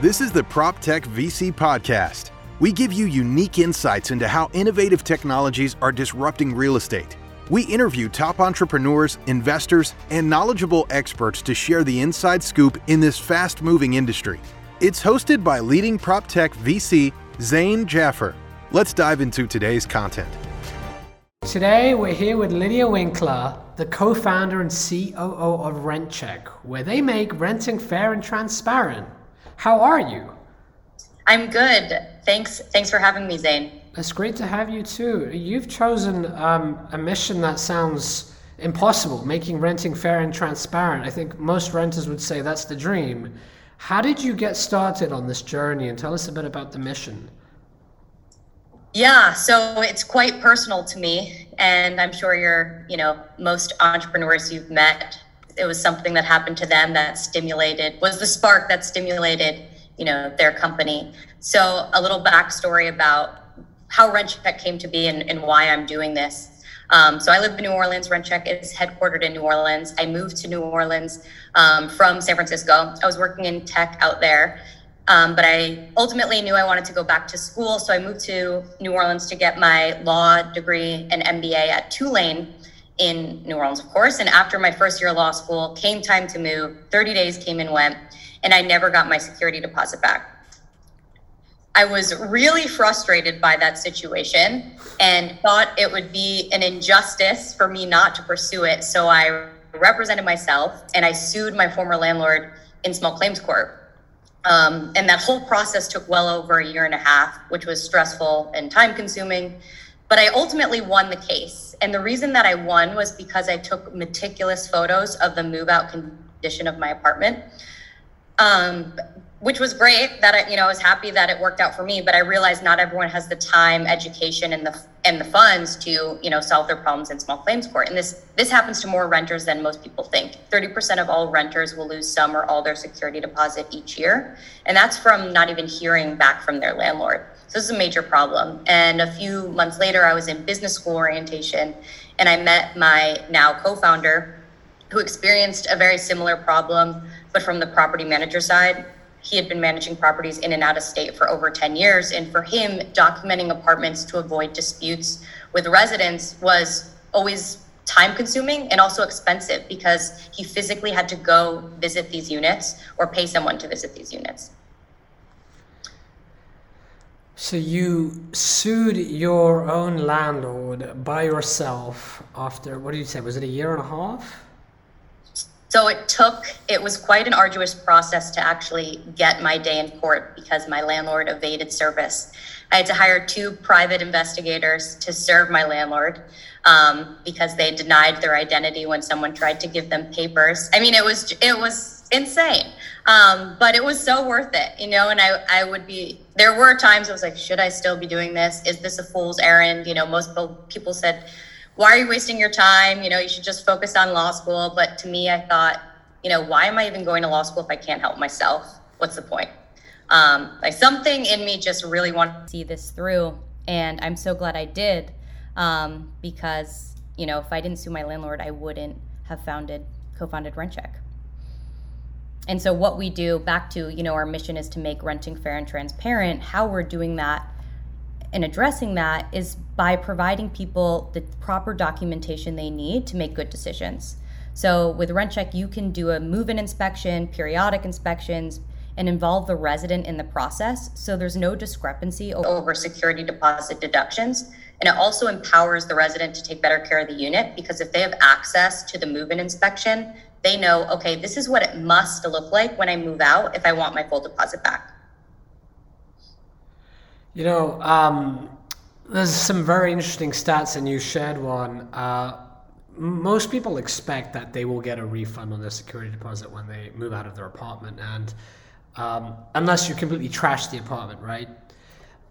This is the PropTech VC Podcast. We give you unique insights into how innovative technologies are disrupting real estate. We interview top entrepreneurs, investors, and knowledgeable experts to share the inside scoop in this fast moving industry. It's hosted by leading PropTech VC Zain Jaffer. Let's dive into today's content. Today, we're here with Lydia Winkler, the co founder and COO of RentCheck, where they make renting fair and transparent. How are you? I'm good. Thanks. Thanks for having me, Zain. It's great to have you too. You've chosen um, a mission that sounds impossible, making renting fair and transparent. I think most renters would say that's the dream. How did you get started on this journey? And tell us a bit about the mission. Yeah, so it's quite personal to me, and I'm sure you're, you know, most entrepreneurs you've met it was something that happened to them that stimulated was the spark that stimulated you know their company. So a little backstory about how RentCheck came to be and, and why i'm doing this. Um, so i live in new orleans. RentCheck is headquartered in new orleans. I moved to new orleans um, from san francisco. I was working in tech out there um, but I ultimately knew I wanted to go back to school. So I moved to New Orleans to get my law degree and MBA at Tulane in New Orleans, of course. And after my first year of law school, came time to move. 30 days came and went, and I never got my security deposit back. I was really frustrated by that situation and thought it would be an injustice for me not to pursue it. So I represented myself and I sued my former landlord in small claims court. Um, and that whole process took well over a year and a half, which was stressful and time consuming. But I ultimately won the case and the reason that I won was because I took meticulous photos of the move out condition of my apartment. Um, which was great that I, you know, I was happy that it worked out for me, but I realized not everyone has the time, education, and the and the funds to, you know, solve their problems in small claims court. And this this happens to more renters than most people think. Thirty percent of all renters will lose some or all their security deposit each year, and that's from not even hearing back from their landlord. So this is a major problem. And a few months later, I was in business school orientation and I met my now co founder who experienced a very similar problem, but from the property manager side. He had been managing properties in and out of state for over 10 years. And for him, documenting apartments to avoid disputes with residents was always time consuming and also expensive because he physically had to go visit these units or pay someone to visit these units. So you sued your own landlord by yourself after what did you say? Was it a year and a half? So it took it was quite an arduous process to actually get my day in court because my landlord evaded service. I had to hire two private investigators to serve my landlord um, because they denied their identity when someone tried to give them papers. I mean, it was it was insane. Um, but it was so worth it, you know. And I, I would be. There were times I was like, should I still be doing this? Is this a fool's errand? You know, most people said, why are you wasting your time? You know, you should just focus on law school. But to me, I thought, you know, why am I even going to law school if I can't help myself? What's the point? Um, like something in me just really wanted to see this through, and I'm so glad I did um, because you know, if I didn't sue my landlord, I wouldn't have founded co-founded RentCheck. And so what we do back to, you know, our mission is to make renting fair and transparent. How we're doing that and addressing that is by providing people the proper documentation they need to make good decisions. So with RentCheck, you can do a move-in inspection, periodic inspections, and involve the resident in the process. So there's no discrepancy over security deposit deductions. And it also empowers the resident to take better care of the unit because if they have access to the move-in inspection, they know, okay, this is what it must look like when I move out if I want my full deposit back. You know, um, there's some very interesting stats, and you shared one. Uh, most people expect that they will get a refund on their security deposit when they move out of their apartment, and um, unless you completely trash the apartment, right?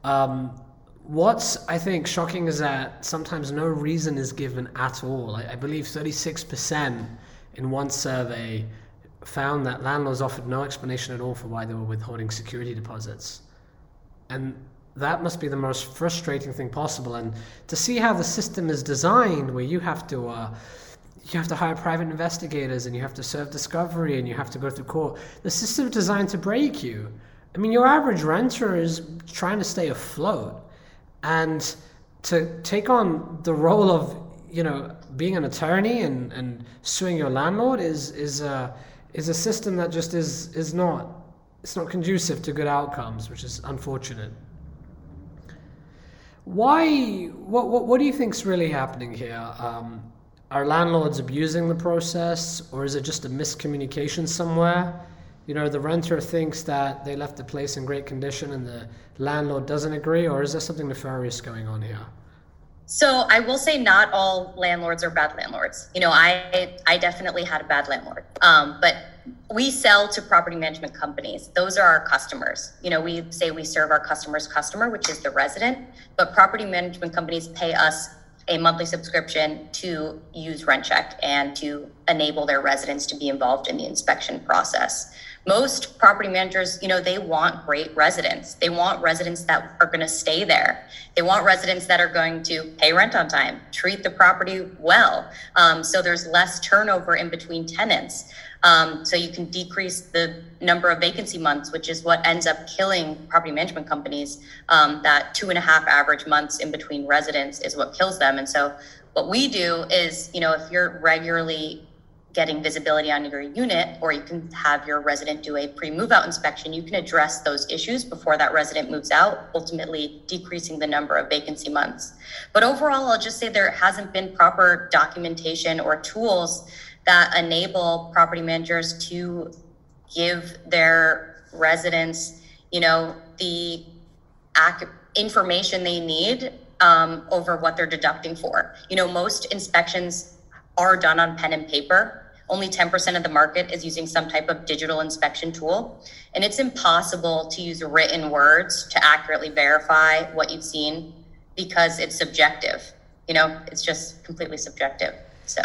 Um, what's I think shocking is that sometimes no reason is given at all. I, I believe 36 percent in one survey found that landlords offered no explanation at all for why they were withholding security deposits. And that must be the most frustrating thing possible. And to see how the system is designed, where you have to uh, you have to hire private investigators and you have to serve discovery and you have to go through court. The system is designed to break you. I mean, your average renter is trying to stay afloat, and to take on the role of you know being an attorney and, and suing your landlord is is a is a system that just is is not it's not conducive to good outcomes, which is unfortunate. Why? What what, what do you think's really happening here? Um, are landlords abusing the process, or is it just a miscommunication somewhere? You know, the renter thinks that they left the place in great condition, and the landlord doesn't agree, or is there something nefarious going on here? So I will say not all landlords are bad landlords. You know, I I definitely had a bad landlord. Um, but we sell to property management companies. Those are our customers. You know, we say we serve our customer's customer, which is the resident, but property management companies pay us a monthly subscription to use RentCheck and to enable their residents to be involved in the inspection process most property managers, you know, they want great residents. They want residents that are going to stay there. They want residents that are going to pay rent on time, treat the property well. Um, so there's less turnover in between tenants. Um, so you can decrease the number of vacancy months, which is what ends up killing property management companies. Um, that two and a half average months in between residents is what kills them. And so what we do is, you know, if you're regularly getting visibility on your unit, or you can have your resident do a pre move out inspection. You can address those issues before that resident moves out, ultimately decreasing the number of vacancy months. But overall, I'll just say there hasn't been proper documentation or tools that enable property managers to give their residents, you know, the ac- information they need um, over what they're deducting for. You know, most inspections are done on pen and paper. Only 10% of the market is using some type of digital inspection tool. And it's impossible to use written words to accurately verify what you've seen because it's subjective. You know, it's just completely subjective. So,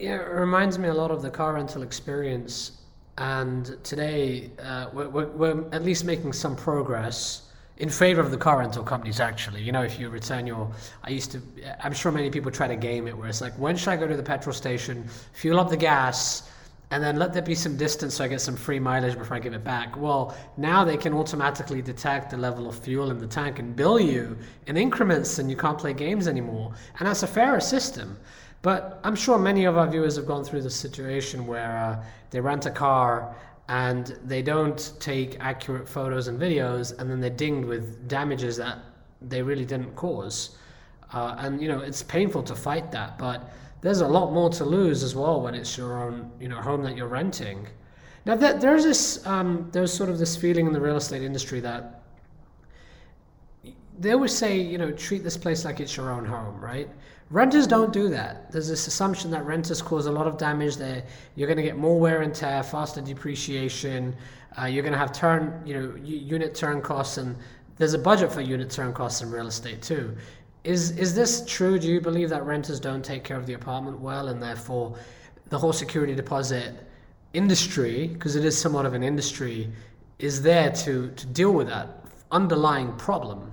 yeah, it reminds me a lot of the car rental experience. And today, uh, we're, we're, we're at least making some progress in favor of the car rental companies actually. You know if you return your i used to i'm sure many people try to game it where it's like when should i go to the petrol station fuel up the gas and then let there be some distance so i get some free mileage before i give it back? Well now they can automatically detect the level of fuel in the tank and bill you in increments and you can't play games anymore. And that's a fairer system. But i'm sure many of our viewers have gone through the situation where uh, they rent a car and they don't take accurate photos and videos, and then they're dinged with damages that they really didn't cause. Uh, and you know it's painful to fight that, but there's a lot more to lose as well when it's your own you know home that you're renting. Now that there's this um, there's sort of this feeling in the real estate industry that they always say you know treat this place like it's your own home, right? Renters don't do that. There's this assumption that renters cause a lot of damage. There, you're going to get more wear and tear, faster depreciation. Uh, you're going to have turn, you know, unit turn costs, and there's a budget for unit turn costs in real estate too. Is is this true? Do you believe that renters don't take care of the apartment well, and therefore the whole security deposit industry, because it is somewhat of an industry, is there to to deal with that underlying problem?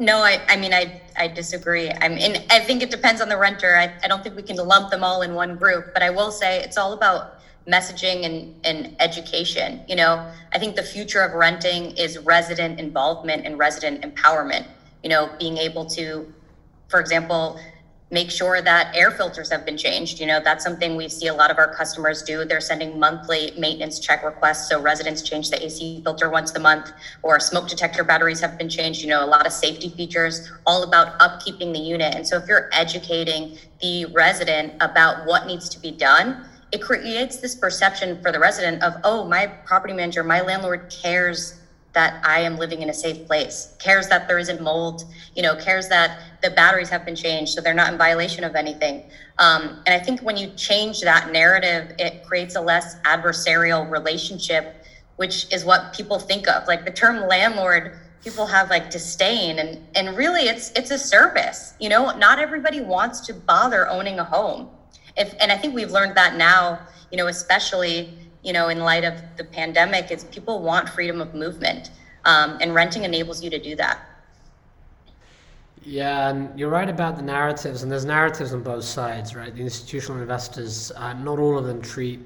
No, I, I mean, I, I disagree. I mean, I think it depends on the renter. I, I don't think we can lump them all in one group, but I will say it's all about messaging and, and education. You know, I think the future of renting is resident involvement and resident empowerment. You know, being able to, for example, make sure that air filters have been changed. You know, that's something we see a lot of our customers do. They're sending monthly maintenance check requests. So residents change the AC filter once a month, or smoke detector batteries have been changed. You know, a lot of safety features, all about upkeeping the unit. And so if you're educating the resident about what needs to be done, it creates this perception for the resident of, oh, my property manager, my landlord cares that I am living in a safe place, cares that there isn't mold, you know, cares that the batteries have been changed so they're not in violation of anything. Um, and I think when you change that narrative, it creates a less adversarial relationship, which is what people think of. Like the term landlord, people have like disdain and and really it's it's a service. You know, not everybody wants to bother owning a home. If and I think we've learned that now, you know, especially you know, in light of the pandemic, is people want freedom of movement, um, and renting enables you to do that. Yeah, and you're right about the narratives, and there's narratives on both sides, right? The institutional investors, uh, not all of them treat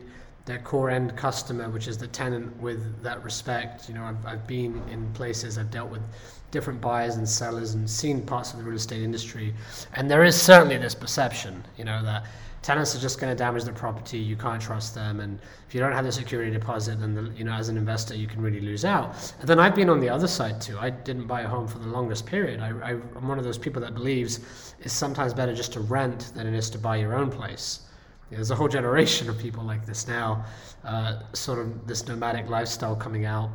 their core end customer, which is the tenant, with that respect. You know, I've, I've been in places, I've dealt with different buyers and sellers and seen parts of the real estate industry, and there is certainly this perception, you know, that tenants are just going to damage the property. You can't trust them, and if you don't have the security deposit, then the, you know, as an investor, you can really lose out. And then I've been on the other side too. I didn't buy a home for the longest period. I, I, I'm one of those people that believes it's sometimes better just to rent than it is to buy your own place there's a whole generation of people like this now, uh, sort of this nomadic lifestyle coming out.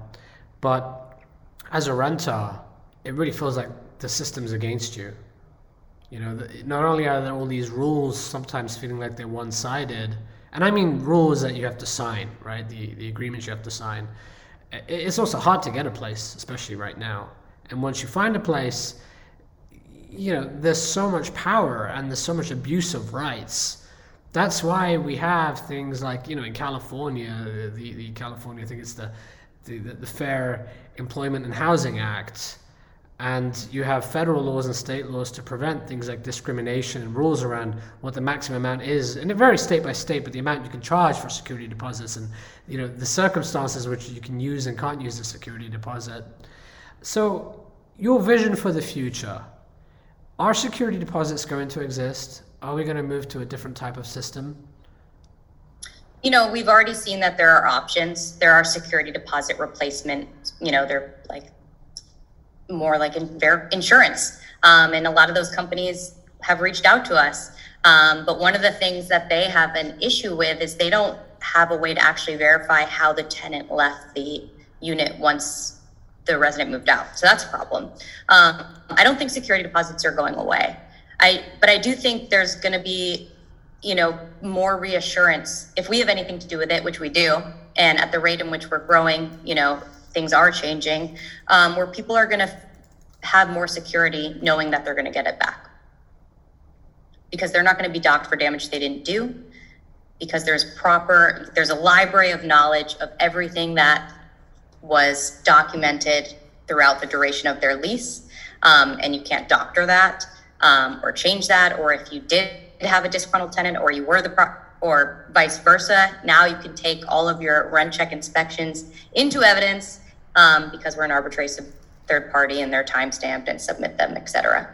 But as a renter, it really feels like the system's against you. You know, not only are there all these rules sometimes feeling like they're one sided, and I mean rules that you have to sign, right? The, the agreements you have to sign. It's also hard to get a place, especially right now. And once you find a place, you know, there's so much power and there's so much abuse of rights that's why we have things like you know in California, the, the California I think it's the, the the Fair Employment and Housing Act, and you have federal laws and state laws to prevent things like discrimination and rules around what the maximum amount is, and it varies state by state, but the amount you can charge for security deposits and you know the circumstances which you can use and can't use a security deposit. So your vision for the future. Are security deposits going to exist? Are we going to move to a different type of system? You know, we've already seen that there are options. There are security deposit replacement. You know, they're like more like in, insurance, um, and a lot of those companies have reached out to us. Um, but one of the things that they have an issue with is they don't have a way to actually verify how the tenant left the unit once the resident moved out. So that's a problem. Um, I don't think security deposits are going away. I, but I do think there's going to be, you know, more reassurance if we have anything to do with it, which we do, and at the rate in which we're growing, you know, things are changing, um, where people are going to have more security knowing that they're going to get it back. Because they're not going to be docked for damage they didn't do because there's proper there's a library of knowledge of everything that was documented throughout the duration of their lease um, and you can't doctor that um, or change that, or if you did have a disgruntled tenant or you were the pro- or vice versa, now you can take all of your RentCheck inspections into evidence um, because we're an arbitrary third party and they're time stamped and submit them, et cetera.